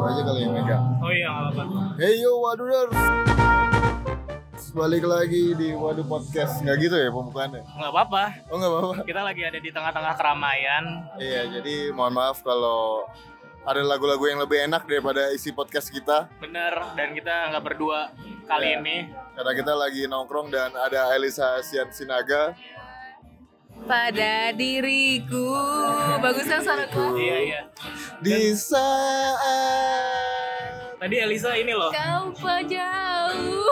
Gue aja kali yang megang. Oh iya apa-apa. Hey yo Waduders. Balik lagi di Wadu Podcast. Nggak gitu ya pembukaannya? Nggak apa-apa. Oh nggak apa-apa. Kita lagi ada di tengah-tengah keramaian. Iya, jadi mohon maaf kalau ada lagu-lagu yang lebih enak daripada isi podcast kita. Bener. Dan kita nggak berdua kali Iya. ini. Karena kita lagi nongkrong dan ada Elisa Sian Sinaga. Pada diriku bagus kan suara gua Iya iya. Di saat... Tadi Elisa ini loh. kau jauh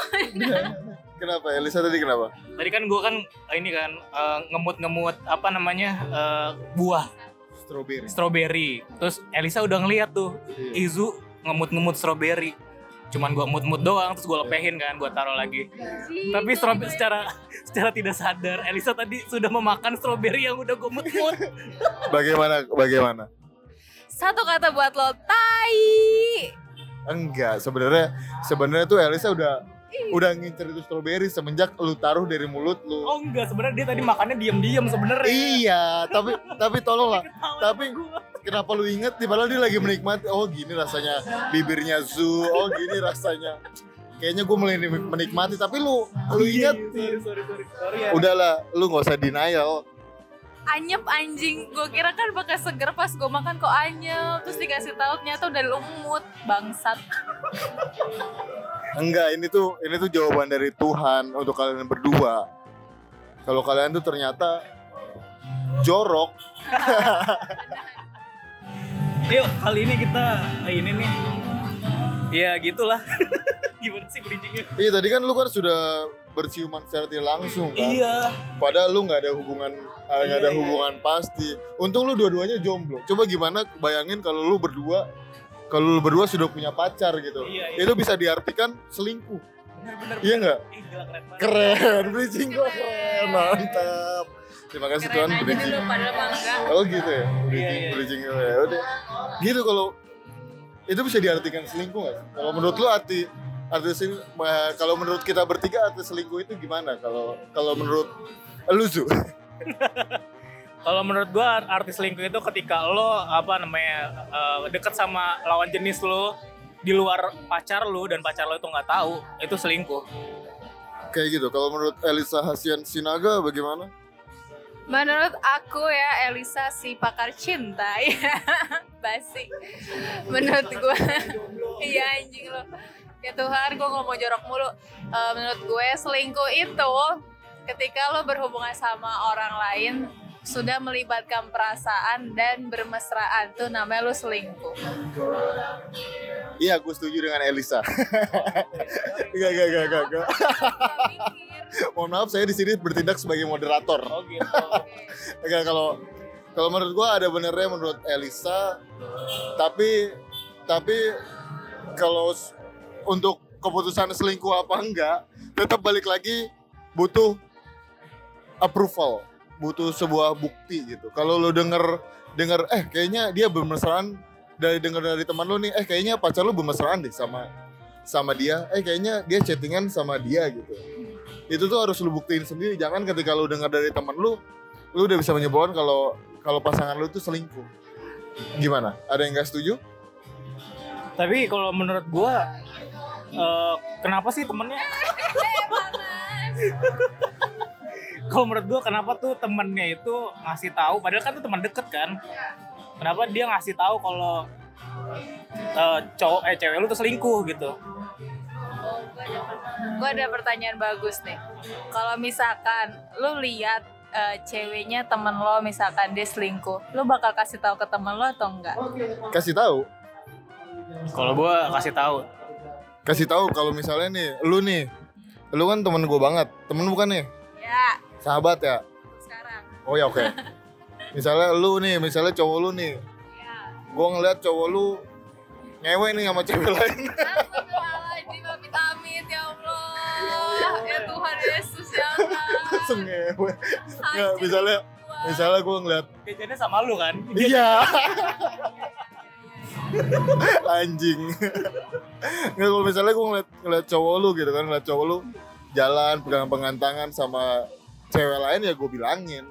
Kenapa? Elisa tadi kenapa? Tadi kan gue kan ini kan eh, ngemut-ngemut apa namanya eh, buah Strawberry. strawberry. Terus Elisa udah ngeliat tuh Iya. Izu ngemut-ngemut strawberry. Cuman gua mut-mut doang terus gua lepehin kan, gua taruh lagi. Tapi strawberry secara secara tidak sadar Elisa tadi sudah memakan strawberry yang udah gua mut-mut. Bagaimana? Bagaimana? satu kata buat lo tai Enggak, sebenarnya sebenarnya tuh Elisa udah udah ngincer itu strawberry semenjak lu taruh dari mulut lu. Oh enggak, sebenarnya dia tadi makannya diam-diam sebenarnya. Iya, tapi tapi tolonglah. Tapi kenapa lu inget nih padahal dia lagi menikmati. Oh, gini rasanya bibirnya Zu. Oh, gini rasanya. Kayaknya gue mulai menikmati tapi lu lu inget. Sorry, sorry, sorry. Sorry ya. Udahlah, lu nggak usah denial. anyep anjing gue kira kan bakal seger pas gue makan kok anyep terus dikasih tahu ternyata udah lumut bangsat Enggak, ini tuh ini tuh jawaban dari Tuhan untuk kalian berdua. Kalau kalian tuh ternyata jorok, Yuk, kali ini kita eh, ini nih. Ya gitulah. Gimana sih bridgingnya? Iya tadi kan lu kan sudah berciuman secara tidak langsung kan. Iya. Padahal lu nggak ada hubungan eh, nggak ada Iya, iya. hubungan pasti. Untung lu dua-duanya jomblo. Coba gimana bayangin kalau lu berdua kalau lu berdua sudah punya pacar gitu. Iya, iya. Itu bisa diartikan selingkuh. Bener-bener. Iya nggak? Keren. Keren, bridging gua keren, mantap. Terima kasih Tuhan bridging. dulu padahal bangga Oh gitu ya, bridging, iya. bridging ya udah. Gitu kalau itu bisa diartikan selingkuh nggak? Kalau menurut lu arti arti eh, kalau menurut kita bertiga arti selingkuh itu gimana? Kalau kalau menurut lu Zu? Kalau menurut gua arti selingkuh itu ketika lo apa namanya eh, deket sama lawan jenis lo di luar pacar lo dan pacar lo itu nggak tahu itu selingkuh. Kayak gitu. Kalau menurut Elisa Hasian Sinaga bagaimana? Menurut aku ya Elisa si pakar cinta ya basi. Menurut gue, iya anjing lo. Ya Tuhan, gue nggak mau jorok mulu. Eh, menurut gue selingkuh itu ketika lo berhubungan sama orang lain sudah melibatkan perasaan dan bermesraan tuh namanya lo selingkuh. Iya, gue setuju dengan Elisa. Gak, gak, gak, gak, gak. Mohon maaf, saya di sini bertindak sebagai moderator. Oh gitu. Enggak kalau kalau menurut gua ada benernya menurut Elisa tapi tapi kalau untuk keputusan selingkuh apa enggak tetap balik lagi butuh approval butuh sebuah bukti gitu. Kalau lo denger denger eh kayaknya dia bermesraan dari denger dari teman lo nih eh kayaknya pacar lo bermesraan deh sama sama dia eh kayaknya dia chattingan sama dia gitu. Itu tuh harus lu buktiin sendiri. Jangan ketika lu dengar dari teman lu lu udah bisa menyebutkan kalau kalau pasangan lu itu selingkuh. Gimana? Ada yang nggak setuju? Tapi kalau menurut gua eh, kenapa sih temennya? kalau menurut gua kenapa tuh temennya itu ngasih tahu padahal kan itu teman deket kan? Kenapa dia ngasih tahu kalau eh, cowok eh cewek lu tuh selingkuh gitu? Gue ada pertanyaan bagus nih. Kalau misalkan lu lihat eh, ceweknya temen lo misalkan dia selingkuh, lu bakal kasih tahu ke temen lo atau enggak? kasih tahu Kalau gua kasih tahu. kasih tahu kalau misalnya nih lu nih lu kan temen gue banget temen bukan nih Ya, sahabat ya sekarang. oh ya oke misalnya lu nih misalnya cowok lu nih Ya. gue ngeliat cowok lu ngewe nih sama cewek lain Astagfirullahaladzim, amit-amit ya Allah. Ya Tuhan Yesus ya Allah. langsung ngewe nggak misalnya misalnya gue ngeliat Jajannya sama lu kan? Iya. Anjing. Nggak kalau misalnya gue ngeliat, ngeliat cowok lu gitu kan, ngeliat cowok lu jalan pegang pengantangan sama cewek lain ya gue bilangin.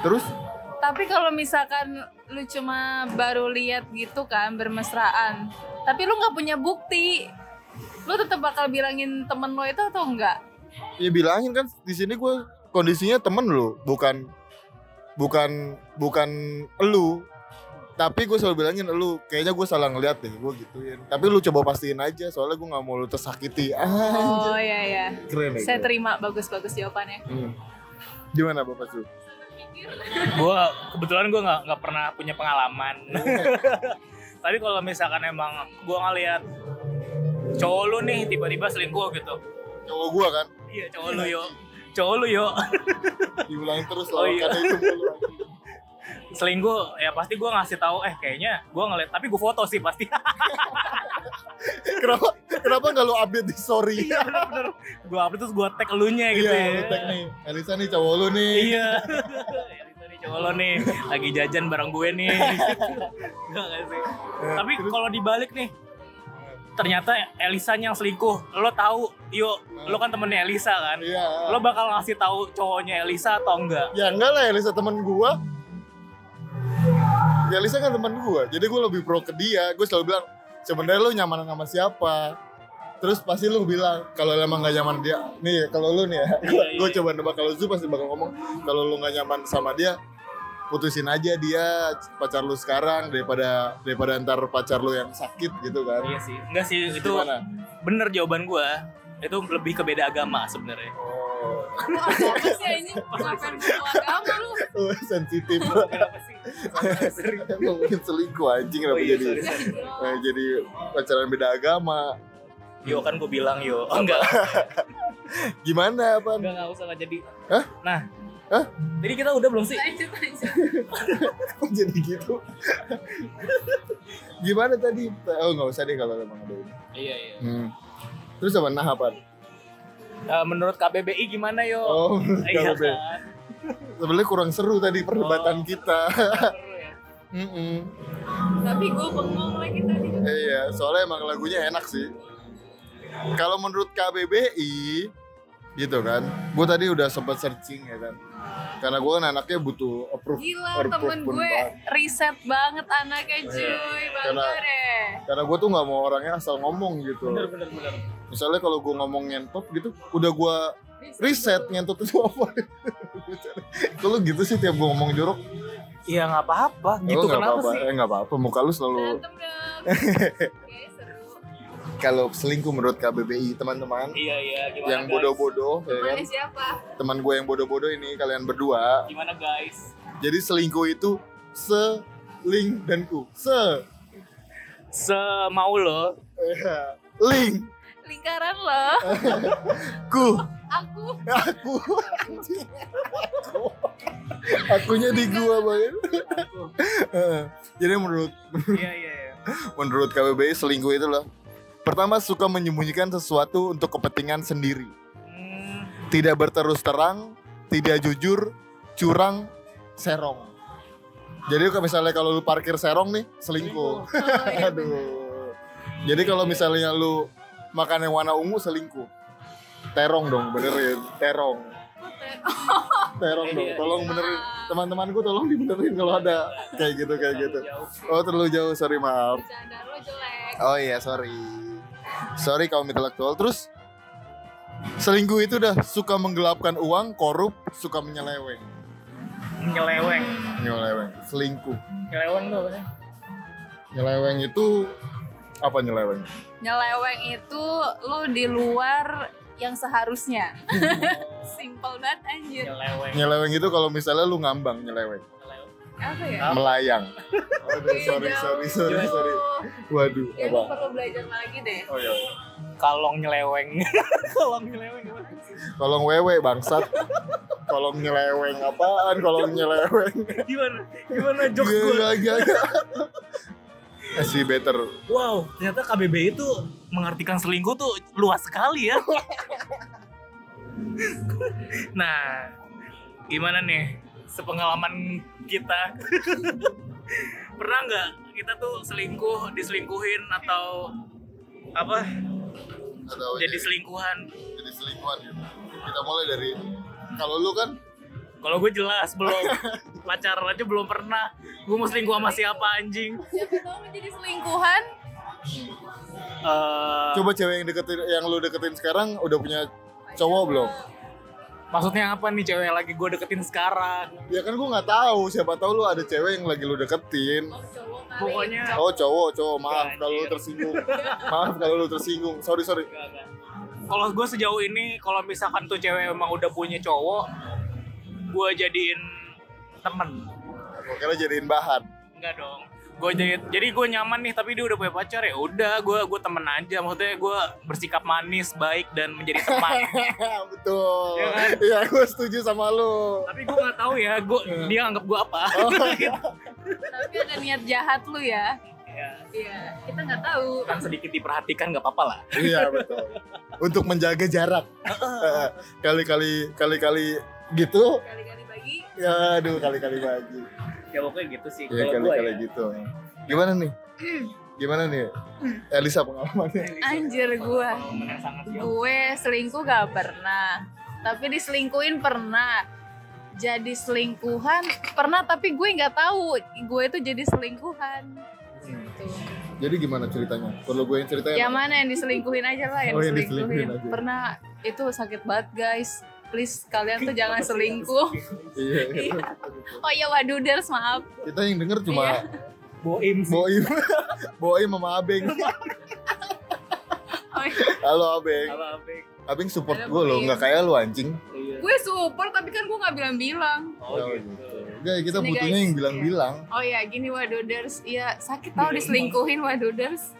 Terus Tapi kalau misalkan lu cuma baru lihat gitu kan bermesraan, tapi lu nggak punya bukti, lu tetap bakal bilangin temen lo itu atau enggak? Ya bilangin kan di sini gue kondisinya temen lu, bukan bukan bukan elu. Tapi gue selalu bilangin lu, kayaknya gue salah ngeliat deh, gue gituin. Tapi lu coba pastiin aja, soalnya gue nggak mau lu tersakiti. Ah, Oh iya iya. keren ya. Saya keren. terima bagus-bagus jawabannya. Hmm. Gimana Bapak Su? gue kebetulan gue nggak nggak pernah punya pengalaman tapi kalau misalkan emang gue ngeliat cowok lu nih tiba-tiba selingkuh gitu Cowok gue kan, iya cowok lu yo cowok lu yo diulangin terus Oh, lawan iya. kata itu mulu. Selingkuh ya pasti gue ngasih tahu eh kayaknya gue ngeliat tapi gue foto sih pasti. Kenapa kenapa nggak lu update di story? iya bener-bener gue update terus gue tag elunya gitu Iya, ya. lu tag nih. Elisa nih cowok lu nih. iya. Elisa nih cowok lo nih. Lagi jajan bareng gue nih. Enggak nggak sih. Tapi kalau dibalik nih ternyata Elisanya yang selingkuh. Lo tahu yuk lo kan temennya Elisa kan? Iya. lo bakal ngasih tahu cowoknya Elisa atau enggak? Ya enggak lah Elisa temen gua. Ya Elisa kan temen gua. Jadi gua lebih pro ke dia. Gue selalu bilang, sebenarnya lu nyaman sama siapa? Terus pasti lu bilang kalau emang gak nyaman dia. Nih kalau lu nih ya, Iya, gue iya. coba nebak kalau Zu pasti bakal ngomong kalau lu gak nyaman sama dia, putusin aja dia pacar lu sekarang daripada daripada ntar pacar lu yang sakit gitu kan. iya sih enggak sih itu Gimana? bener jawaban gue itu lebih ke beda agama sebenarnya Oh, Lu apa sih ini? Ngapain agama lu? oh, sensitif. kenapa sih Ngomongin selingkuh anjing oh kenapa iya jadi sorry sorry eh, jadi pacaran beda agama. yo kan gue bilang yo oh, enggak Gimana apa? enggak nggak usah jadi Hah? nah Hah? jadi kita udah belum sih Lanjut lanjut. Kok jadi gitu? Gimana tadi? Oh nggak usah deh kalau emang ada ini. iya iya Hmm. Terus apa? Nah apa? Eh, menurut KBBI gimana yo Oh, iya KBBI. kan sebenarnya kurang seru tadi perdebatan Oh. kita. Seru ya. Mm-mm. Tapi gue bengong lagi tadi. Eh, Iya, soalnya emang lagunya enak sih. Kalau menurut KBBI, gitu kan, gue tadi udah sempat searching ya kan. Karena gue kan anaknya butuh approve, Gila approve temen gue banget. riset banget anaknya cuy. Bangga Karena- deh. Karena gue tuh nggak mau orangnya asal ngomong gitu. bener bener bener Misalnya kalau gue ngomong ngentot gitu, udah gue riset ngentot itu apa. Kalau gitu sih tiap gue ngomong jorok, Iya nggak apa-apa. oh, Gitu nggak kenapa apa-apa. sih? Eh nggak apa-apa, muka lu selalu. Kalau selingkuh menurut KBBI teman-teman, Iya iya. Gimana yang bodoh-bodoh, ya kan? Siapa? Teman gue yang bodoh-bodoh ini kalian berdua. Gimana guys? Jadi selingkuh itu seling dan ku. Se Semau lo. eh, ling Lingkaran loh. ku Aku. aku akunya di gua banget jadi menurut Iya iya. iya. menurut KBBI selingkuh itu loh pertama suka menyembunyikan sesuatu untuk kepentingan sendiri Hmm, tidak berterus terang tidak jujur curang serong jadi kalau misalnya kalau lu parkir serong nih selingkuh Oh, iya. aduh jadi kalau misalnya lu makan yang warna ungu selingkuh. Terong dong benerin. Terong. Terong dong tolong benerin. Teman-temanku tolong dibenerin kalau ada. Kayak gitu kayak gitu. Oh terlalu jauh sorry maaf. Oh iya sorry. Sorry kaum intelektual. Terus selingkuh itu udah suka menggelapkan uang korup suka menyeleweng. Nyeleweng. nyeleweng selingkuh. Nyeleweng tuh apa sih? nyeleweng itu apa nyeleweng Nyeleweng itu lu di luar yang seharusnya. Simple banget anjir. Nyeleweng. nyeleweng itu kalau misalnya lu ngambang nyeleweng Nyeleweng. Apa ya? Melayang aduh sorry sorry sorry Jauh. sorry waduh Ya apa perlu belajar lagi deh. oh iya Kalong nyeleweng. Kalong nyeleweng gimana? kolong wewe bangsat kolong nyeleweng apaan kolong nyeleweng Gimana? Gimana jokes gue? Gak, gak, gak. Masih better. Wow, ternyata KBBI itu mengartikan selingkuh tuh luas sekali ya. nah, gimana nih sepengalaman kita? Pernah nggak kita tuh selingkuh, diselingkuhin atau apa? Atau Jadi selingkuhan. jadi selingkuhan gitu. Kita mulai dari kalau lu kan Kalau gue jelas belum. pacaran aja belum pernah. Gue mau selingkuh sama siapa anjing? Siapa tahu lu jadi selingkuhan? Eh, Coba cewek yang deketin yang lu deketin sekarang udah punya cowok belum? maksudnya apa nih cewek yang lagi gue deketin sekarang? Ya kan gua nggak tahu, siapa tahu lu ada cewek yang lagi lu deketin. Oh, cowok. Pokoknya Oh cowok, cowok maaf Anjir. kalau lu tersinggung. Maaf kalau lu tersinggung. Sorry sorry. Kalau gue sejauh ini, kalau misalkan tuh cewek emang udah punya cowok, gue jadiin temen. Gua kira jadiin bahan. Enggak dong. Gue jadi, jadi gue nyaman nih, tapi dia udah punya pacar ya. Udah, gue gue temen aja. Maksudnya gue bersikap manis, baik dan menjadi teman. Betul. Iya kan? Iya, gua setuju sama lu. tapi gue nggak tahu ya, gue dia anggap gue apa. Oh, Tapi ada niat jahat lu ya. Ya, Iya, kita nggak tahu. kan sedikit diperhatikan nggak apa-apa lah. iya betul. Untuk menjaga jarak. Kali-kali kali-kali gitu. Kali-kali bagi. Ya aduh kali-kali bagi. Ya pokoknya gitu sih. Kalau gue kali-kali ya. gitu. Gimana nih? Gimana nih? Elisa pengalamannya? Anjir jauh. Gue selingkuh gak pernah. Tapi diselingkuhin pernah. Jadi selingkuhan pernah tapi gue nggak tahu gue itu jadi selingkuhan. Gitu. Jadi gimana ceritanya? Perlu gue yang ceritain? Yang mana yang diselingkuhin aja lah yang Oh, yang diselingkuhin. diselingkuhin aja. Pernah itu sakit banget guys. Please kalian tuh jangan selingkuh. Iya. iya. Oh iya waduders maaf. Kita yang denger cuma Iya. Boim sih. Boim. Boim sama Abeng. Oh, iya. Halo Abeng. Halo, Abeng. Abeng support gue loh, nggak kayak lu anjing. Iya. gue support tapi kan gue nggak bilang-bilang. Oh, gitu. Enggak, kita Sini, butuhnya guys. yang bilang-bilang. Oh ya gini waduders, iya sakit tau diselingkuhin waduders.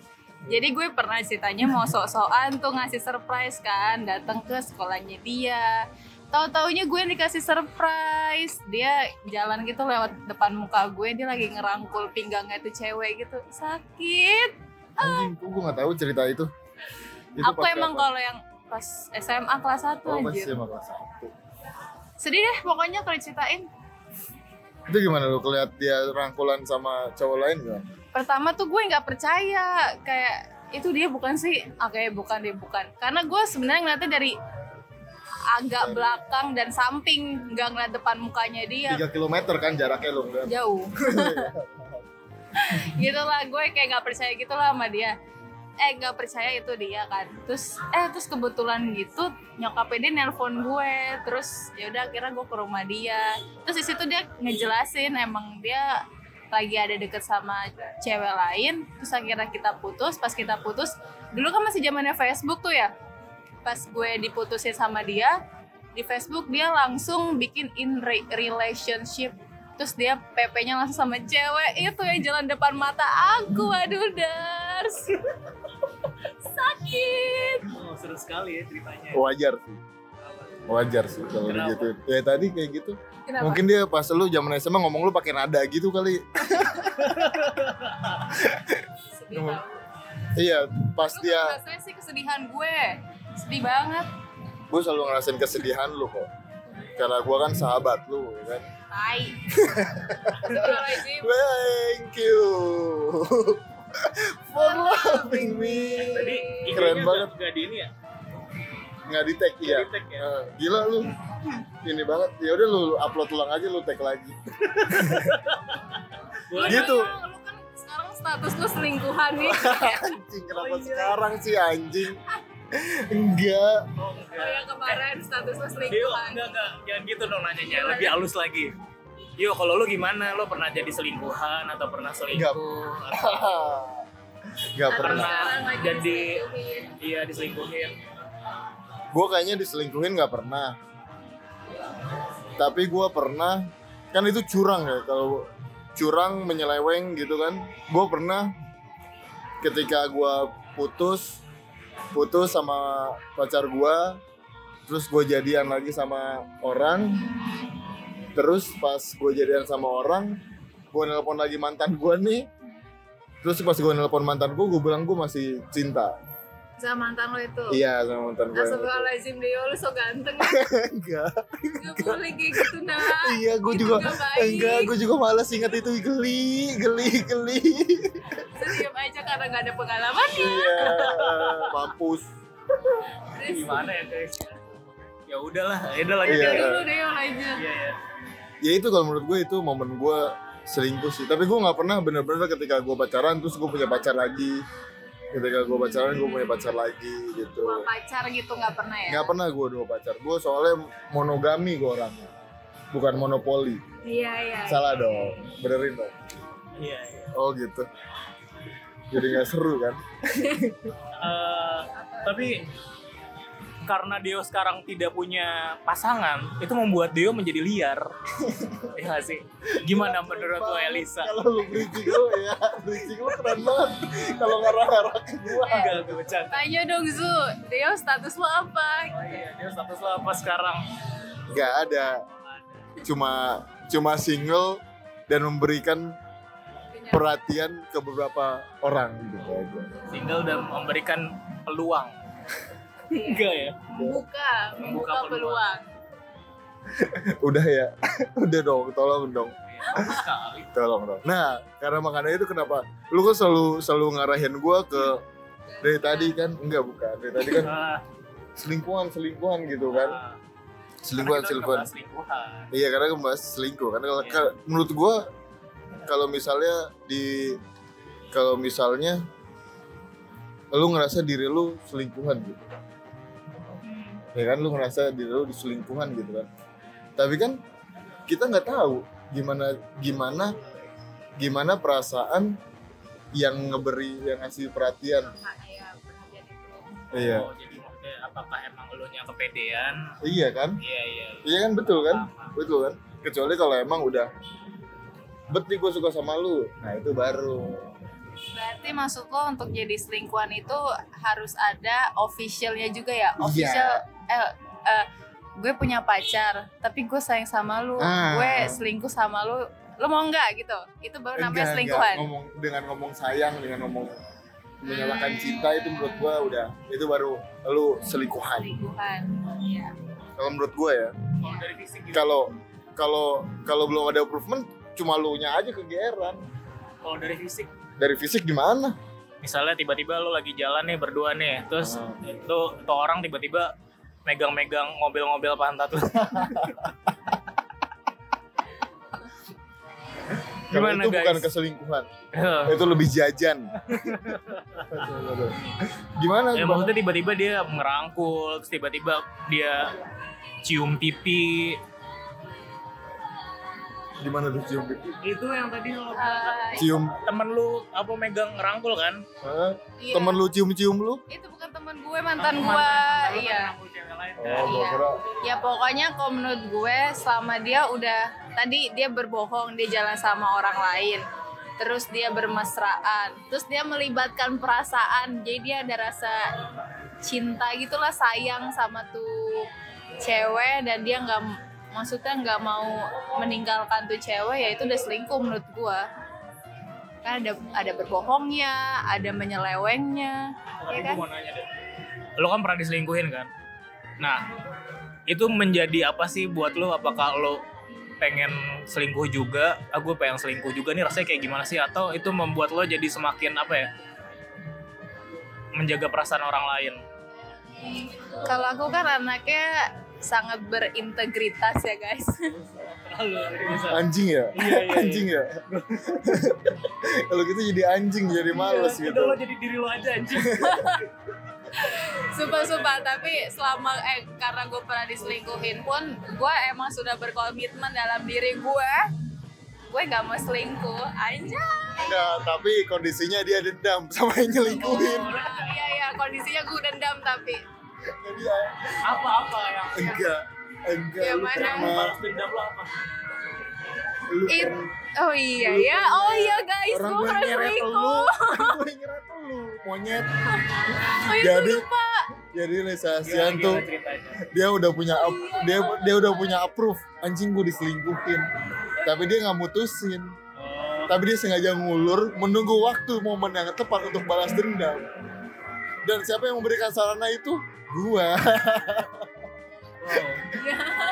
Jadi gue pernah ceritanya mau sok-sokan tuh ngasih surprise kan, datang ke sekolahnya dia. Tahu-taunya gue yang dikasih surprise. Dia jalan gitu lewat depan muka gue, dia lagi ngerangkul pinggangnya tuh cewek gitu. Sakit. Anjing, kok gue nggak tahu cerita itu. Itu Aku emang kalau yang pas SMA kelas 1 Oh, anjir. SMA kelas satu. Sedih deh pokoknya kalau diceritain. Itu gimana lu kelihat dia rangkulan sama cowok lain gak? Pertama tuh gue nggak percaya kayak itu dia bukan sih. Ah kayak bukan dia bukan. Karena gue sebenarnya ngeliatnya dari agak belakang dan samping nggak ngeliat depan mukanya dia. 3 km kan jaraknya enggak? jauh. Gitu lah gue kayak nggak percaya gitu lah sama dia. Eh nggak percaya itu dia kan. Terus eh terus kebetulan gitu nyokapnya dia nelpon gue. Terus ya udah akhirnya gue ke rumah dia. Terus di situ dia ngejelasin emang dia lagi ada deket sama cewek lain terus akhirnya kita putus. Pas kita putus dulu kan masih zamannya Facebook tuh ya. Pas gue diputusin sama dia di Facebook dia langsung bikin in re- relationship. Terus dia PP-nya langsung sama cewek. Itu yang jalan depan mata aku. Aduh dars. Sakit. Oh, seru sekali ya ceritanya. Wajar sih. Wajar sih kalau Kenapa? gitu. Ya tadi kayak gitu. kenapa Mungkin dia pas lu zaman SMA ngomong lu pakai nada gitu kali. Iya, pas Lu dia rasanya sih kesedihan gue sedih banget gue selalu ngerasain kesedihan lu kok. Karena gua kan sahabat lu, ya kan. Astagfirullahaladzim. Thank you for loving me. Tadi Keren banget. nggak di ini ya? Nggak di tag ya. tag ya? Eh, Gila lu. Ini banget. Ya udah lu upload ulang aja lu tag lagi. Gitu. Lu kan sekarang status lu selingkuhan nih anjing kenapa Oh, iya. sekarang sih anjing? Enggak. Oh, Oh enggak. yang kemarin status lu Dio, selingkuhan enggak, enggak. Jangan gitu dong nanyanya. Lebih halus lagi. Yo, kalau lu gimana? Lo pernah jadi selingkuhan atau pernah selingkuh? Atau Enggak Atau pernah. sekarang lagi Jadi- iya diselingkuhin? Gue kayaknya diselingkuhin nggak pernah. Tapi gue pernah. Kan itu curang ya kalau curang menyeleweng gitu kan. Gue pernah ketika gue putus putus sama pacar gue terus gue jadian lagi sama orang terus pas gue jadian sama orang gue nelpon lagi mantan gue nih terus pas gue nelpon mantan gue gue bilang gue masih cinta sama mantan lo itu? Iya sama mantan gue Astagfirullahaladzim Dio lu so ganteng enggak. Gak boleh kayak gitu nah iya gue juga enggak gue juga malas ingat itu. Geli geli geli. Terus diam aja karena gak ada pengalaman iya mampus. Terus? Gimana ya guys? Ya udahlah, ya udah Iya. ya. dulu Dio lanjut Iya, iya. ya itu kalau menurut gue itu momen gue selingkuh sih. Tapi gue nggak pernah bener-bener ketika gue pacaran terus gue punya pacar lagi ketika gue pacaran gue punya pacar lagi gitu. Dua pacar gitu nggak pernah ya? nggak pernah gue dua pacar. Gue soalnya monogami gue orangnya. Bukan monopoli. Iya iya. salah dong. Benerin dong. Iya, iya. oh gitu. Jadi nggak seru kan? Eh, tapi karena Dio sekarang tidak punya pasangan, itu membuat Dio menjadi liar. Iya nggak sih? Gimana menurut lo Elisa? kalau lu bridging lu ya bridging lu keren banget kalau ngarah-ngarah ke gue Enggak, gue bercanda. Tanya dong Zu, Deo status lo apa? Oh iya, Dio status lo apa sekarang? nggak ada cuma cuma single dan memberikan perhatian ke beberapa orang gitu aja. Single dan memberikan peluang. Enggak ya? Membuka, membuka peluang. Udah ya, udah dong, tolong dong, Iya, tolong dong. Nah, karena makanya itu kenapa? Lu kan selalu selalu ngarahin gua ke dari tadi kan? Enggak bukan. Dari tadi kan Ah, selingkuhan selingkuhan gitu kan? Ah. selingkuhan Karena selingkuhan. iya karena membahas selingkuh. Kan kalau Iya. kalau- menurut gua kalau misalnya di kalau misalnya lu ngerasa diri lu selingkuhan gitu ya kan lu ngerasa diri lu diselingkuhan gitu kan tapi kan kita nggak tahu gimana gimana gimana perasaan yang ngeberi yang ngasih perhatian iya, perhatian itu. iya Oh, jadi maksudnya apakah emang lo nya kepedean? iya kan Iya, iya. iya kan betul kan betul kan kecuali kalau emang udah beti gue suka sama lu nah itu baru Berarti maksud lo untuk jadi selingkuhan itu harus ada officialnya juga ya? Iya. Official, eh, eh, gue punya pacar, tapi gue sayang sama lu, Ah. gue selingkuh sama lu, lu mau nggak gitu? Itu baru namanya Enggak, selingkuhan. enggak. ngomong dengan ngomong sayang dengan ngomong menyalakan Hmm. cinta itu menurut gue udah itu baru lu selingkuhan Selingkuhan. Iya. kalau menurut gue ya Kalau dari fisik gitu. kalau kalau kalau belum ada improvement cuma lu nya aja kegeeran Kalau dari fisik dari fisik gimana misalnya tiba-tiba lo lagi jalan nih berdua nih terus Ah. itu tuh orang tiba-tiba megang-megang mobil-mobil pantat. Kalau itu bukan guys? keselingkuhan. Itu lebih jajan. Gimana ya maksudnya tiba-tiba dia ngerangkul terus tiba-tiba dia cium pipi gimana tuh cium pipi itu yang tadi lo Ah, cium temen lu apa megang ngerangkul kan Hah? iya. temen lu cium cium lu Itu bukan teman gue, mantan Oh, gue. mantan Iya. lain oh kan? Iya. kira Ya pokoknya kalau menurut gue selama dia udah tadi dia berbohong dia jalan sama orang lain. Terus dia bermesraan, terus dia melibatkan perasaan. Jadi dia ada rasa cinta gitulah sayang sama tuh cewek dan dia nggak maksudnya nggak mau meninggalkan tuh cewek ya itu udah selingkuh menurut gue. Kan ada ada berbohongnya, ada menyelewengnya, Tapi ya kan? mau nanya deh. Lo kan pernah diselingkuhin kan? Nah, itu menjadi apa sih buat lo? Apakah lo pengen selingkuh juga? Ah, gue pengen selingkuh juga nih rasanya kayak gimana sih? Atau itu membuat lo jadi semakin apa ya? Menjaga perasaan orang lain. Kalau aku kan anaknya sangat berintegritas ya guys. Anjing ya Iya, iya, iya. anjing ya kalau gitu jadi anjing jadi males Iya, gitu Udah lo jadi diri lo aja anjing. sumpah sumpah tapi selama eh karena gue pernah diselingkuhin pun gue emang sudah berkomitmen dalam diri gue gue nggak mau selingkuh aja Enggak, tapi kondisinya dia dendam sama yang nyelingkuhin iya iya kondisinya gue dendam tapi jadi ya, Apa-apa yang enggak enggak Yang lu mana? balas dendam lo apa? lu It- oh iya ya. oh iya guys orang gue pernah nyeret lu. selingkuh. Gue nyeret lu monyet. Oh iya Jadi, lupa. jadi Lisa Asian tuh dia udah punya up- dia dia udah punya approve. Anjing gue diselingkuhin. Tapi dia nggak mutusin. Oh, tapi dia sengaja ngulur menunggu waktu momen yang tepat untuk balas dendam. Dan siapa yang memberikan sarana itu gua wow.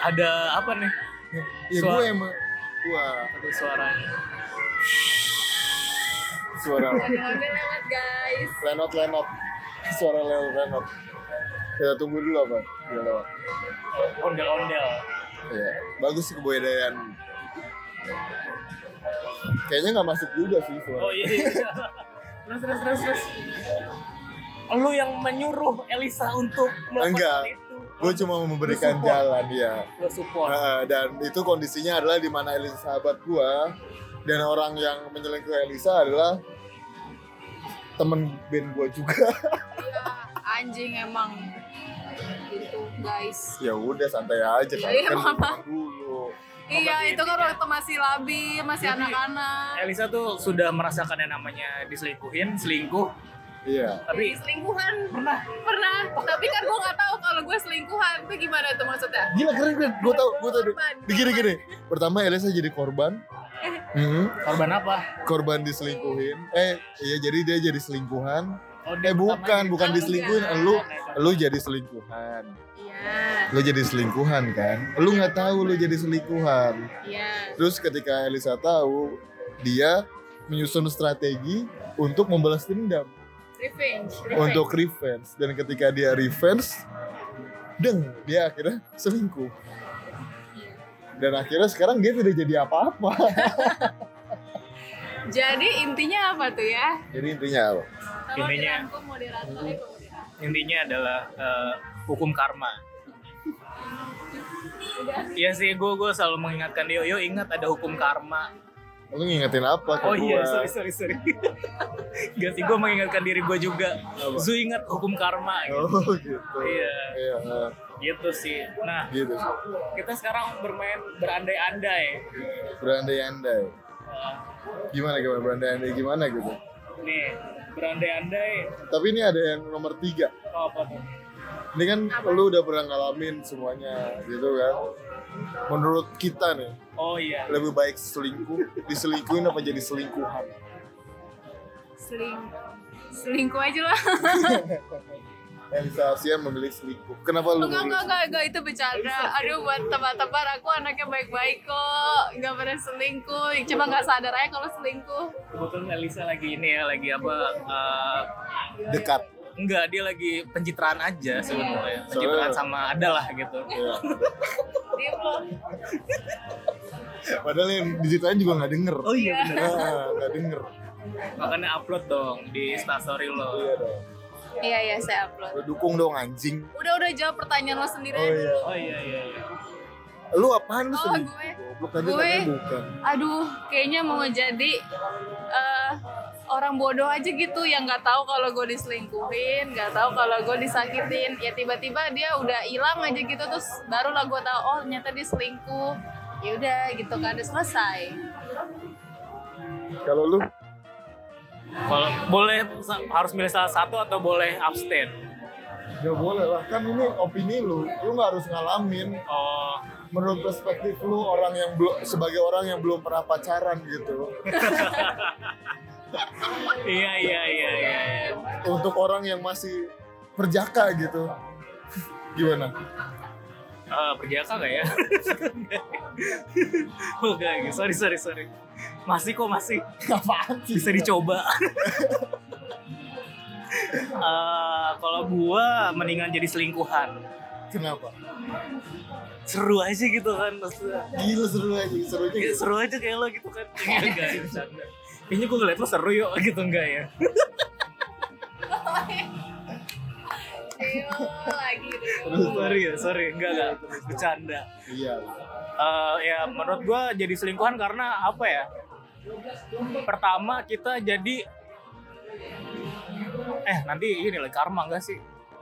Ada apa nih? ya Suara. gue emang gua Ada suaranya. suara lewat guys lenot lenot suara lenot lenot kita tunggu dulu apa dia lewat Ondel-ondel. ya bagus sih kebudayaan kayaknya nggak masuk juga sih suara. Oh iya. iya. terus terus terus terus. Lu yang menyuruh Elisa untuk melakukan itu. Gue cuma memberikan jalan ya. Lu support. Nah, dan itu kondisinya adalah di mana Elisa sahabat gua dan orang yang menyelingkuhi Elisa adalah temen band gua juga. Iya, anjing emang gitu guys ya udah santai aja kan. Iya, kan Mama. teman dulu. iya itu kan waktu masih labi masih anak-anak Elisa tuh sudah merasakan yang namanya diselingkuhin, selingkuh, Iya. tapi Jadi selingkuhan pernah pernah tapi kan gue nggak tahu kalau gue selingkuhan itu gimana tuh maksudnya Gila keren keren. Gue tau, gue tau. Gini gini. Pertama Elisa jadi korban. Mhm. korban apa? korban diselingkuhin. Eh, iya jadi dia jadi selingkuhan. Oh, Eh bukan, bukan Oh, diselingkuhin. Lu lu jadi selingkuhan. iya Lu jadi selingkuhan kan? Lu nggak tahu lu jadi selingkuhan. iya Terus ketika Elisa tahu, dia menyusun strategi untuk membalas dendam, revenge, revenge. untuk revenge. Dan ketika dia revenge, deng, dia akhirnya selingkuh. Dan akhirnya sekarang dia tidak jadi apa-apa. jadi intinya apa tuh ya Jadi intinya apa? Intinya- moderator. Intinya adalah eh, hukum karma. Iya sih, gue gue selalu mengingatkan dia, yo ingat ada hukum karma. Lu ngingetin apa ke Oh iya, gua? sorry sorry sorry. Gak sih, gue mengingatkan diri gue juga. Apa? Zu ingat hukum karma. Gitu. Oh gitu. Iya. Iya, eh, Gitu sih. Nah, gitu sih. kita sekarang bermain berandai-andai. Berandai-andai. Eh, Gimana gimana berandai-andai gimana gitu? nih, berandai-andai. Tapi ini ada yang nomor tiga. Oh, apa tuh? Ini kan lu udah pernah ngalamin semuanya gitu kan. Menurut kita nih, Oh iya. lebih baik selingkuh, diselingkuhin apa jadi selingkuhan? seling selingkuh aja lah Elisa Asia memilih selingkuh. Kenapa lu enggak enggak enggak enggak itu bercanda aduh buat teman-teman aku anaknya baik-baik kok nggak pernah selingkuh cuma nggak sadar aja kalau selingkuh Kebetulan Elisa lagi ini ya, lagi apa? eh, dekat? Enggak, dia lagi pencitraan aja sebenarnya. Pencitraan Soalnya- sama adalah gitu. Iya. dia belum Padahal yang digitanya juga nggak denger. Oh iya benar. Ah, nggak denger. Makanya upload dong di Instastory lo. Iya dong. iya iya saya upload Lu dukung dong anjing. udah udah jawab pertanyaan lo sendiri Oh iya. Oh iya iya iya. Lu apaan lu Oh, selingkuh? gue. Goblok Gue. bukan. aduh kayaknya mau jadi eh, orang bodoh aja gitu yang nggak tahu kalau gue diselingkuhin nggak tahu kalau gue disakitin ya tiba-tiba dia udah hilang aja gitu terus barulah gue tahu oh ternyata dia selingkuh ya udah gitu kan udah selesai Kalau lu Kalau boleh harus milih salah satu atau boleh abstain? Gak boleh lah, kan ini opini lu. Lu gak harus ngalamin. Oh, Menurut perspektif lu orang yang belum sebagai orang yang belum pernah pacaran gitu. iya iya iya iya. Untuk orang yang masih perjaka gitu. Gimana? Eh, perjaka nggak ya? oh enggak, sorry sorry sorry. Masih kok masih Apaan sih? bisa dicoba. Eh, kalau gua mendingan jadi selingkuhan. Kenapa? Seru aja gitu kan maksudnya. Gila seru aja, seru aja. Gitu. seru aja kayak lo gitu kan. Enggak bercanda. Kayaknya gue ngeliat lo seru yuk gitu enggak ya? Lagi sorry ya, sorry. Enggak, enggak. Bercanda. Iya. Eh, ya menurut gua jadi selingkuhan karena apa ya? Pertama kita jadi eh nanti ini lah karma enggak sih?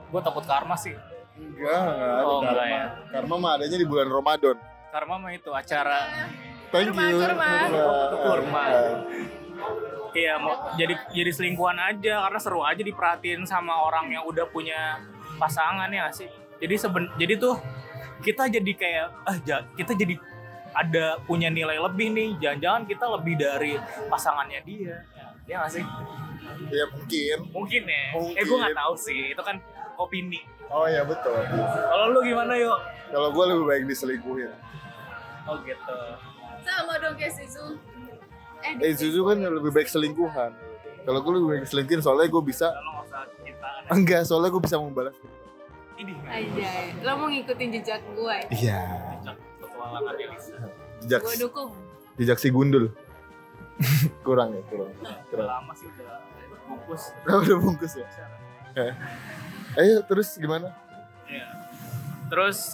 Gue takut karma sih. Enggak, enggak ada Oh, enggak karma. ya. Karma mah adanya di bulan Ramadan. Karma mah itu acara Thank Kurma, you. kurma. Kurma. Kurma. Iya mau jadi jadi selingkuhan aja karena seru aja diperhatiin sama orang yang udah punya pasangan ya sih. Jadi seben jadi tuh kita jadi kayak ah kita jadi ada punya nilai lebih nih. Jangan-jangan kita lebih dari pasangannya dia. Ya nggak sih? Ya mungkin. Mungkin ya. Mungkin. Eh gue nggak tahu sih. Itu kan opini. Oh iya betul. Kalau lu gimana yuk? Kalau gue lebih baik diselingkuhin. Oh gitu. sama dong kayak Sisu eh Eh Zuzu kan lebih baik selingkuhan. Kalau gue lebih baik selingkuhin soalnya gue bisa usah cintaan. enggak soalnya gue bisa membalas. Ini aja lo mau ngikutin jejak gue Iya. petualangan Elisa. Jejak gue dukung jejak si gundul. kurang ya kurang Udah kurang lama sih udah bungkus. udah bungkus ya Eh. ayo terus gimana Iya. Terus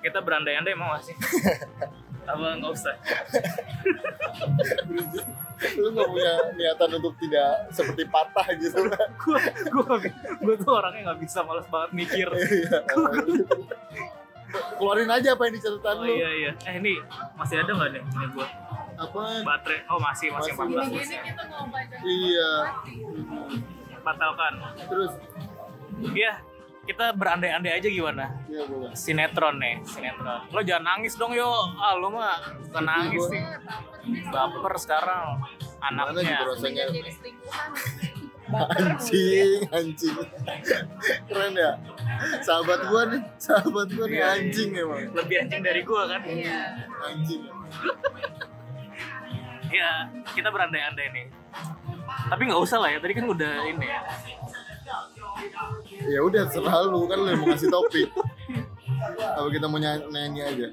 kita berandai-andai mau gak sih? Apa nggak usah? lu nggak punya niatan untuk tidak seperti patah gitu gue gue gue tuh orangnya nggak bisa males banget mikir. Iya. keluarin aja apa yang di catatan Oh lu iya iya. Eh ini masih ada nggak nih ini gue apa baterai? Oh masih masih Masih. 14 Gini kita mau baca iya Batalkan. terus Iya kita berandai-andai aja gimana? iya boleh Sinetron nih, sinetron. Lo jangan nangis dong yo. Ah lu mah bukan nangis sih. Baper sekarang Mana anaknya. rasanya jadi selingkuhan. anjing anjing keren ya sahabat gua nih sahabat gua nih anjing emang Lebih anjing dari gua kan? Iya. anjing Ya kita berandai-andai nih. Tapi nggak usah lah ya. Tadi kan udah ini ya. Ya udah terserah lu kan lu mau ngasih topik apa kita mau nyanyi, nyanyi aja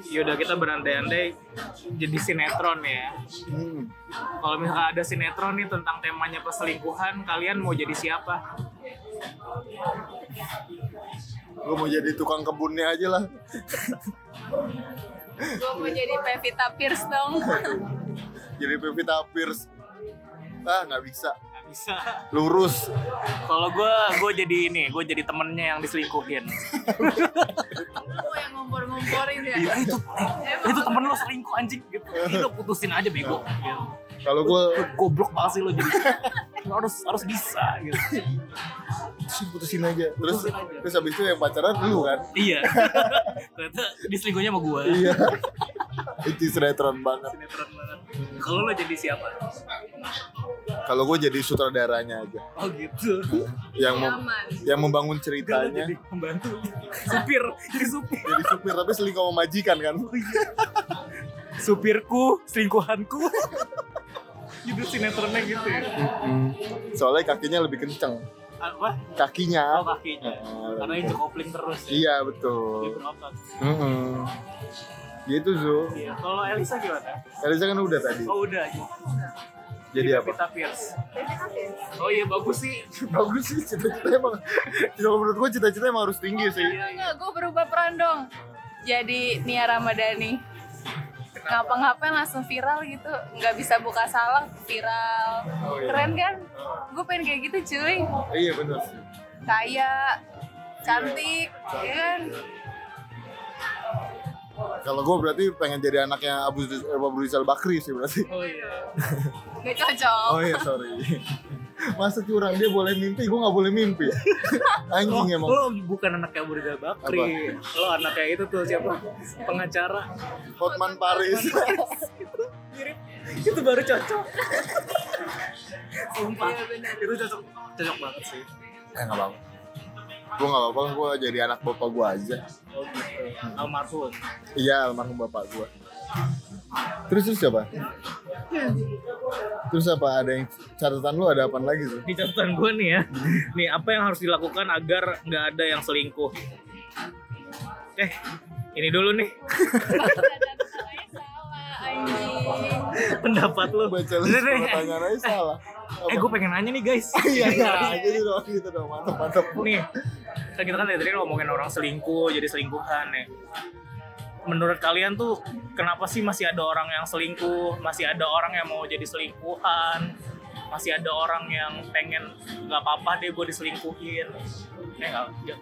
Yaudah kita berandai-andai jadi sinetron ya. hmm. Kalau misalkan ada sinetron nih tentang temanya perselingkuhan, kalian mau jadi siapa? gua mau jadi tukang kebunnya aja lah Gue mau jadi Pevita Pierce dong. jadi Pevita Pierce ah nggak bisa bisa. lurus Kalau gue, gue jadi ini, gue jadi temennya yang diselingkuhin. Gue yang ngompor-ngomporin ya. Iya itu, Emang itu temen lo selingkuh anjing gitu. Lo putusin aja bego. Gitu. Kalau gua Goblok banget sih lo jadi. Lo harus harus bisa gitu. sih putusin aja terus Putusin aja. terus habis itu yang pacaran lu kan Iya. Ternyata diselingkuhnya sama gue. iya itu sinetron banget Sinetron banget. Kalau lo jadi siapa? kalau gue jadi sutradaranya aja Oh gitu. yang mem- yang membangun ceritanya jadi pembantu. Supir, jadi supir. jadi supir tapi selingkuh sama majikan kan Supirku, selingkuhanku. Gitu sinetronnya gitu ya. soalnya kakinya lebih kenceng Apa? kakinya Oh kakinya. Karena itu kopling terus ya. iya Dia betul berotot. Mm-mm. gitu Zu Iya. Kalau Elisa gimana? Elisa kan udah tadi Oh udah. jadi apa Pita Pierce. Oh iya bagus sih. bagus sih cita-cita emang kalau menurut gue cita-cita emang harus tinggi sih Enggak, enggak, gue berubah peran dong. Jadi Nia Ramadhani. Ngapa-ngapain langsung viral gitu. Nggak bisa buka salah, viral. Oh, iya. Keren kan? Gue pengen kayak gitu cuy. iya benar Kaya, cantik, ya kan? kalau gue berarti pengen jadi anaknya Abu Abu Rizal Bakri sih berarti Oh iya. Gak cocok. oh iya sorry masa curang dia boleh mimpi gue nggak boleh mimpi anjing emang Lo bukan anaknya Abu Rizal Bakri. Lo anaknya itu tuh siapa? Pengacara. Hotman Paris Mirip. Itu baru cocok. Sumpah. Iya. Itu cocok cocok banget sih. eh nggak apa-apa gue nggak apa-apa gue jadi anak bapak gue aja Oh gitu. Almarhum. iya almarhum bapak gue terus terus siapa terus apa ada yang catatan lu ada apa lagi tuh Di catatan gue nih ya. Nih apa yang harus dilakukan agar nggak ada yang selingkuh? Eh, ini dulu nih salah, anjing. pendapat lo. baca list deh. pertanyaan aja salah Eh, gue pengen nanya nih guys. iya iya gitu dong gitu dong mantap mantap nih kan kita kan dari tadi ngomongin orang selingkuh jadi selingkuhan nih menurut kalian tuh kenapa sih masih ada orang yang selingkuh? Masih ada orang yang mau jadi selingkuhan? Masih ada orang yang pengen nggak apa-apa deh gue diselingkuhin? Eh nggak ya.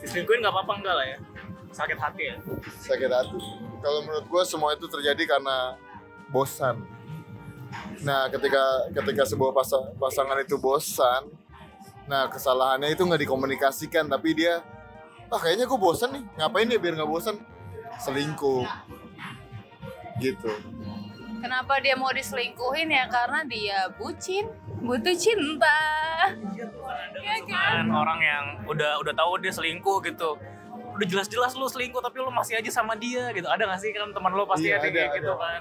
diselingkuhin nggak apa-apa enggak lah ya. Sakit hati ya? Sakit hati. Kalau menurut gue semua itu terjadi karena bosan. Nah ketika ketika sebuah pasa- pasangan itu bosan nah kesalahannya itu nggak dikomunikasikan tapi dia ah kayaknya gue bosan nih. Ngapain ya biar nggak bosan selingkuh gitu Kenapa dia mau diselingkuhin ya? Karena dia bucin, butuh cinta. Iya kan? orang yang udah udah tahu dia selingkuh gitu udah jelas-jelas lu selingkuh tapi lu masih aja sama dia gitu ada gak sih kan teman lu pasti Iya, ada, ada, gitu ada. kan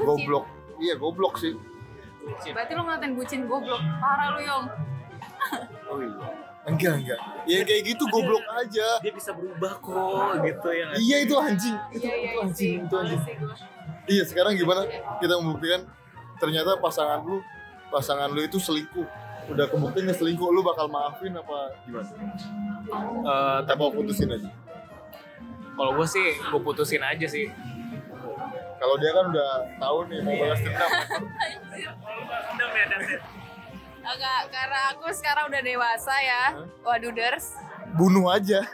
goblok iya goblok sih Bucin. Berarti lu ngatain bucin goblok. Parah lu, Yong. oh iya enggak enggak ya kayak gitu goblok aja dia bisa berubah kok gitu ya iya itu anjing itu Iya, iya, itu anjing sih. itu anjing gua. Iya sekarang gimana kita membuktikan ternyata pasangan lu pasangan lu itu selingkuh. Udah kebuktian nggak selingkuh lu bakal maafin apa gimana? Eh, Apa putusin aja? kalau gue sih gue putusin aja sih Kalau dia kan udah tahu nih mau balas dendam. Agak karena aku sekarang udah dewasa ya. Waduders. Bunuh aja.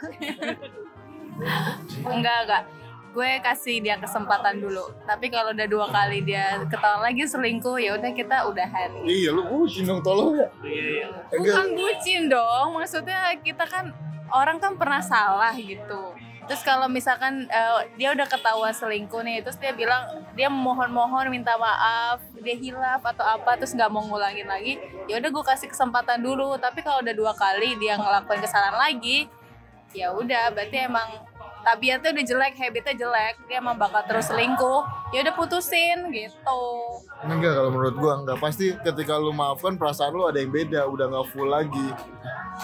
Enggak, enggak. Gue kasih dia kesempatan dulu. Tapi kalau udah dua kali dia ketahuan lagi selingkuh, ya udah kita udahan. iya lu bucin dong tolong ya. iya iya Bukan bucin dong, maksudnya kita kan orang kan pernah salah gitu. Terus kalau misalkan eh, dia udah ketahuan selingkuh nih, terus dia bilang dia mohon-mohon minta maaf, dia hilaf atau apa, terus nggak mau ngulangin lagi, ya udah gue kasih kesempatan dulu. Tapi kalau udah dua kali dia ngelakuin kesalahan lagi, ya udah berarti emang tabiatnya udah jelek, habitnya jelek, dia emang bakal terus selingkuh. Ya udah putusin gitu. Enggak kalau menurut gua enggak pasti ketika lu maafkan perasaan lu ada yang beda, udah nggak full lagi.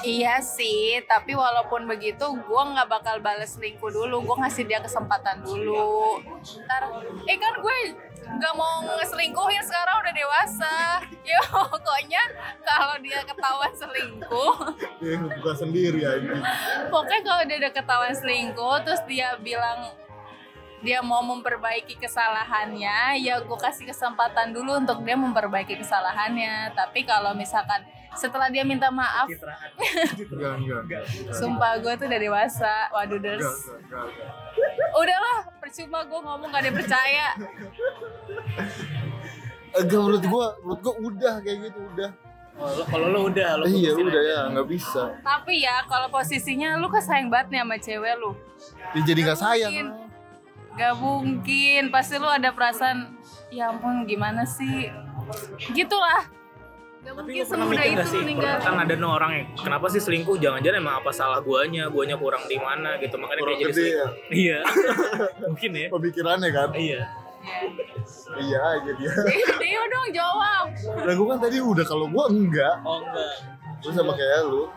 Iya sih, tapi walaupun begitu gue nggak bakal bales selingkuh dulu, gue ngasih dia kesempatan dulu. Ntar, eh kan gue nggak mau ngeselingkuhin sekarang udah dewasa. Ya pokoknya kalau dia ketahuan selingkuh, Ya bukan sendiri aja. pokoknya kalau dia udah ketahuan selingkuh, terus dia bilang dia mau memperbaiki kesalahannya, ya gue kasih kesempatan dulu untuk dia memperbaiki kesalahannya. Tapi kalau misalkan setelah dia minta maaf, Enggak, enggak. enggak. Sumpah gue tuh udah dewasa, waduh ders. Udahlah, percuma gue ngomong gak ada yang percaya. Enggak menurut gua, menurut gua udah kayak gitu udah. Oh, kalau lo udah lo iya udah aja. ya, nggak bisa. Tapi ya kalau posisinya lu kan sayang banget nih sama cewek lu. Dia jadi nggak sayang. Mungkin. Gak mungkin, pasti lu ada perasaan, ya ampun gimana sih. Gitulah. Gak tapi mungkin semudah mikir itu gak sih meninggal. kan ada nih orang yang kenapa sih selingkuh jangan-jangan emang apa salah guanya guanya kurang di mana gitu makanya Kurang kayak jadi ya. iya mungkin ya Pemikirannya kan. iya Ya. Iya aja dia. Dio dong jawab. Lah gua kan tadi udah kalau gua enggak. oh enggak Terus sama kayak lu.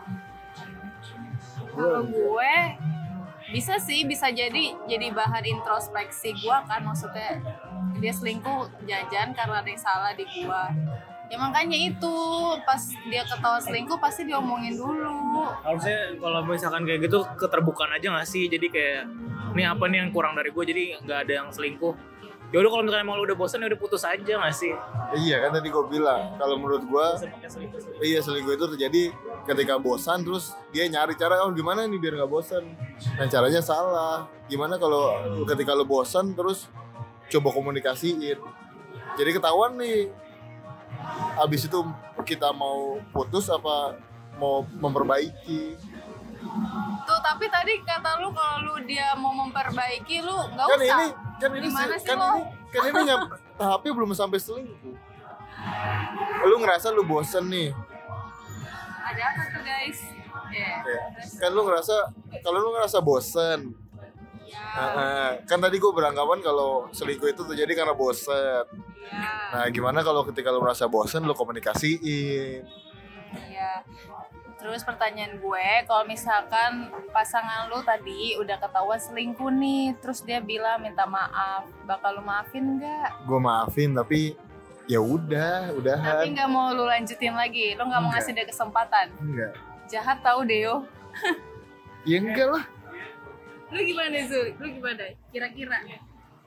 Kalau gue bisa sih bisa jadi jadi bahan introspeksi gue kan maksudnya dia selingkuh jajan karena ada yang salah di gua ya makanya itu pas dia ketawa selingkuh pasti diomongin dulu harusnya kalau misalkan kayak gitu keterbukaan aja gak sih jadi kayak ini apa nih yang kurang dari gue jadi nggak ada yang selingkuh ya udah kalau misalkan emang lu udah bosan ya udah putus aja gak sih Iya kan tadi gua bilang kalau menurut sih. iya selingkuh itu terjadi ketika bosan terus dia nyari cara oh gimana nih biar nggak bosan. Dan caranya salah. Gimana kalau ketika lu bosan terus coba komunikasiin. Jadi ketahuan nih. Abis itu kita mau putus apa mau memperbaiki. tuh tapi tadi kata lu kalau lu dia mau memperbaiki lu nggak kan usah ini kan ini sih- sih kan lo? ini kan ini nyam- tahapnya belum sampai selingkuh. Lu ngerasa lu bosen nih. ada apa tuh guys ya Ya. Kan lu ngerasa kalau lu ngerasa bosen. Ya kan tadi gue beranggapan kalau selingkuh itu terjadi karena bosen. ya Nah, gimana kalau ketika lu merasa bosen lu komunikasiin? Iya. Terus pertanyaan gue, kalau misalkan pasangan lu tadi udah ketahuan selingkuh nih, terus dia bilang minta maaf, bakal lu maafin nggak? Gue maafin tapi ya udah, Tapi udahan. nggak mau lu lanjutin lagi, lu nggak mau ngasih dia kesempatan. Enggak. Jahat tau Deo. Ya enggak lah. Lu gimana Zul? Lu gimana? Kira-kira?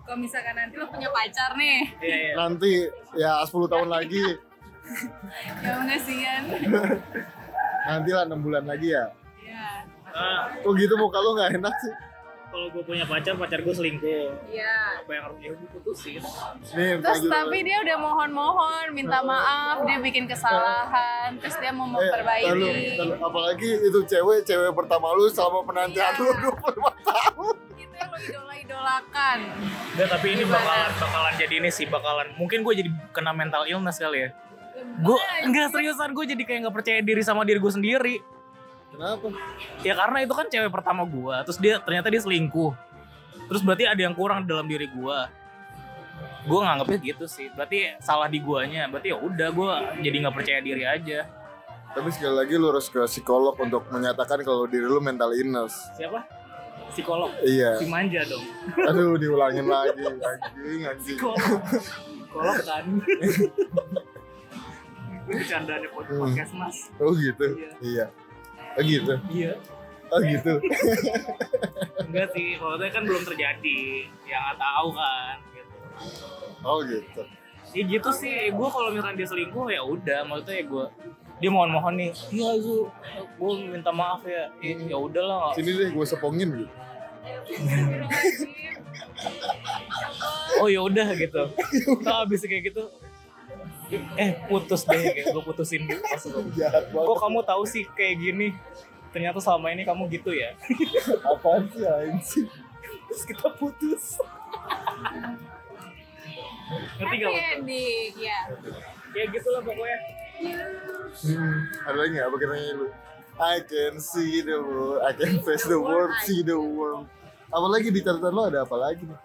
Kalau misalkan nanti lu punya pacar nih, iya iya Nanti ya 10 tahun lagi, ya sian. nanti lah 6 bulan lagi ya. Iya. Ah, Kok gitu muka lu nggak enak sih? kalau gue punya pacar pacar gue selingkuh Iya. apa yang harus ya gue putusin Nih, Terus lanjut. tapi dia udah mohon-mohon, minta maaf, dia bikin kesalahan, terus dia mau Eh, memperbaiki. lalu, lalu, apalagi itu cewek, cewek pertama lu selama penantian Iya. lu 25 tahun. Itu yang lo idola-idolakan. Enggak, tapi ini Gimana? bakalan bakalan jadi ini sih bakalan mungkin gue jadi kena mental illness kali ya gue enggak seriusan gue jadi kayak nggak percaya diri sama diri gue sendiri Kenapa? ya karena itu kan cewek pertama gue terus dia ternyata dia selingkuh terus berarti ada yang kurang dalam diri gue gue nganggapnya gitu sih berarti salah di guanya berarti ya udah gue jadi nggak percaya diri aja Tapi sekali lagi lu harus ke psikolog untuk menyatakan kalau diri lu mental illness. siapa Psikolog. Iya. Si manja dong. Aduh, diulangin lagi. Anjing, anjing. Psikolog. Psikolog kan. Bercanda di Hmm. podcast mas. Oh gitu. Iya. Oh gitu. Iya. Oh gitu. Enggak sih, maksudnya kan belum terjadi. Ya nggak tahu kan. Gitu. Oh gitu. Ya gitu sih, gue kalau misalkan dia selingkuh ya udah, maksudnya ya gue dia mohon-mohon nih, iya Zu, gue minta maaf ya, ya ya udahlah. Sini deh gue sepongin gitu. Oh ya udah gitu. Nah, habis kayak gitu, eh putus deh, kayak gue putusin dulu. Maksud gue, kok kamu tahu sih kayak gini? Ternyata selama ini kamu gitu ya. Apaan sih anjing? Terus kita putus. Ngerti gak? Ending, ya. Kayak gitu lah pokoknya. Hmm, ada lagi nggak pakai lu? I can see the world, I can face the world, see the world. Apalagi di catatan lo ada apa lagi nih?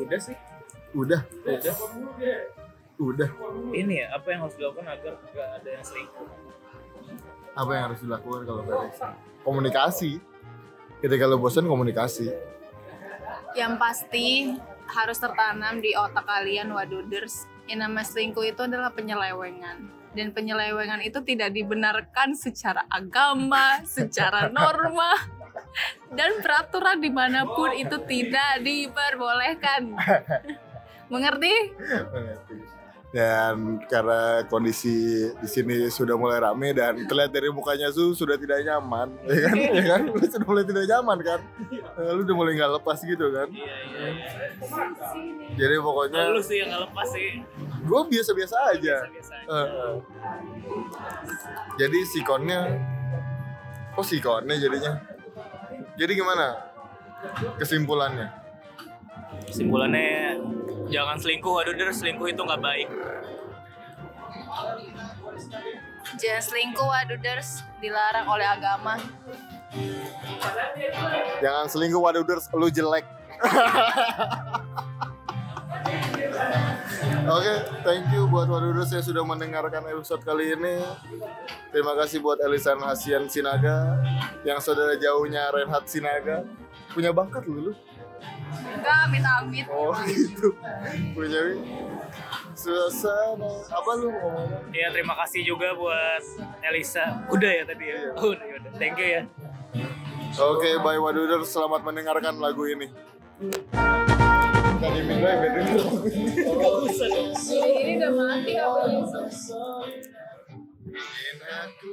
Udah sih. Udah, Udah. udah. Ini ya, apa yang harus dilakukan agar gak ada yang selingkuh? Apa yang harus dilakukan kalau bereaksi? Komunikasi. Ketika lo bosan komunikasi. Yang pasti harus tertanam di otak kalian waduders. Yang nama selingkuh itu adalah penyelewengan. Dan penyelewengan itu tidak dibenarkan secara agama, secara norma, dan peraturan di mana pun itu tidak diperbolehkan. Mengerti? Mengerti. Dan karena kondisi di sini sudah mulai rame dan terlihat dari mukanya Su sudah tidak nyaman, ya kan? Ya kan? Lu sudah mulai tidak nyaman kan? Eh, Lu udah mulai nggak lepas gitu kan? Iya, iya, iya. Jadi pokoknya Lu sih yang gak lepas sih. Gue biasa-biasa aja. Biasa-biasa aja. Eh. Jadi sikonnya, kok sikonnya jadinya? Jadi gimana kesimpulannya? Kesimpulannya jangan selingkuh, aduh der selingkuh itu nggak baik. Jangan selingkuh waduders, dilarang oleh agama. Jangan selingkuh waduders, lu jelek. Oke, thank you buat waduders yang sudah mendengarkan episode kali ini. Terima kasih buat Elisan Hasian Sinaga, yang saudara jauhnya Renhat Sinaga. Punya bakat lu, lu. Enggak, amit-amit. Oh gitu. Punya suasana. Apa lu ngomongnya? Ya terima kasih juga buat Elisa. Udah ya tadi ya. Oh, udah, udah. Thank you ya. Oke, bye Waduders. Selamat mendengarkan lagu ini. Tadi minum ya, beda Ini udah mati apa aku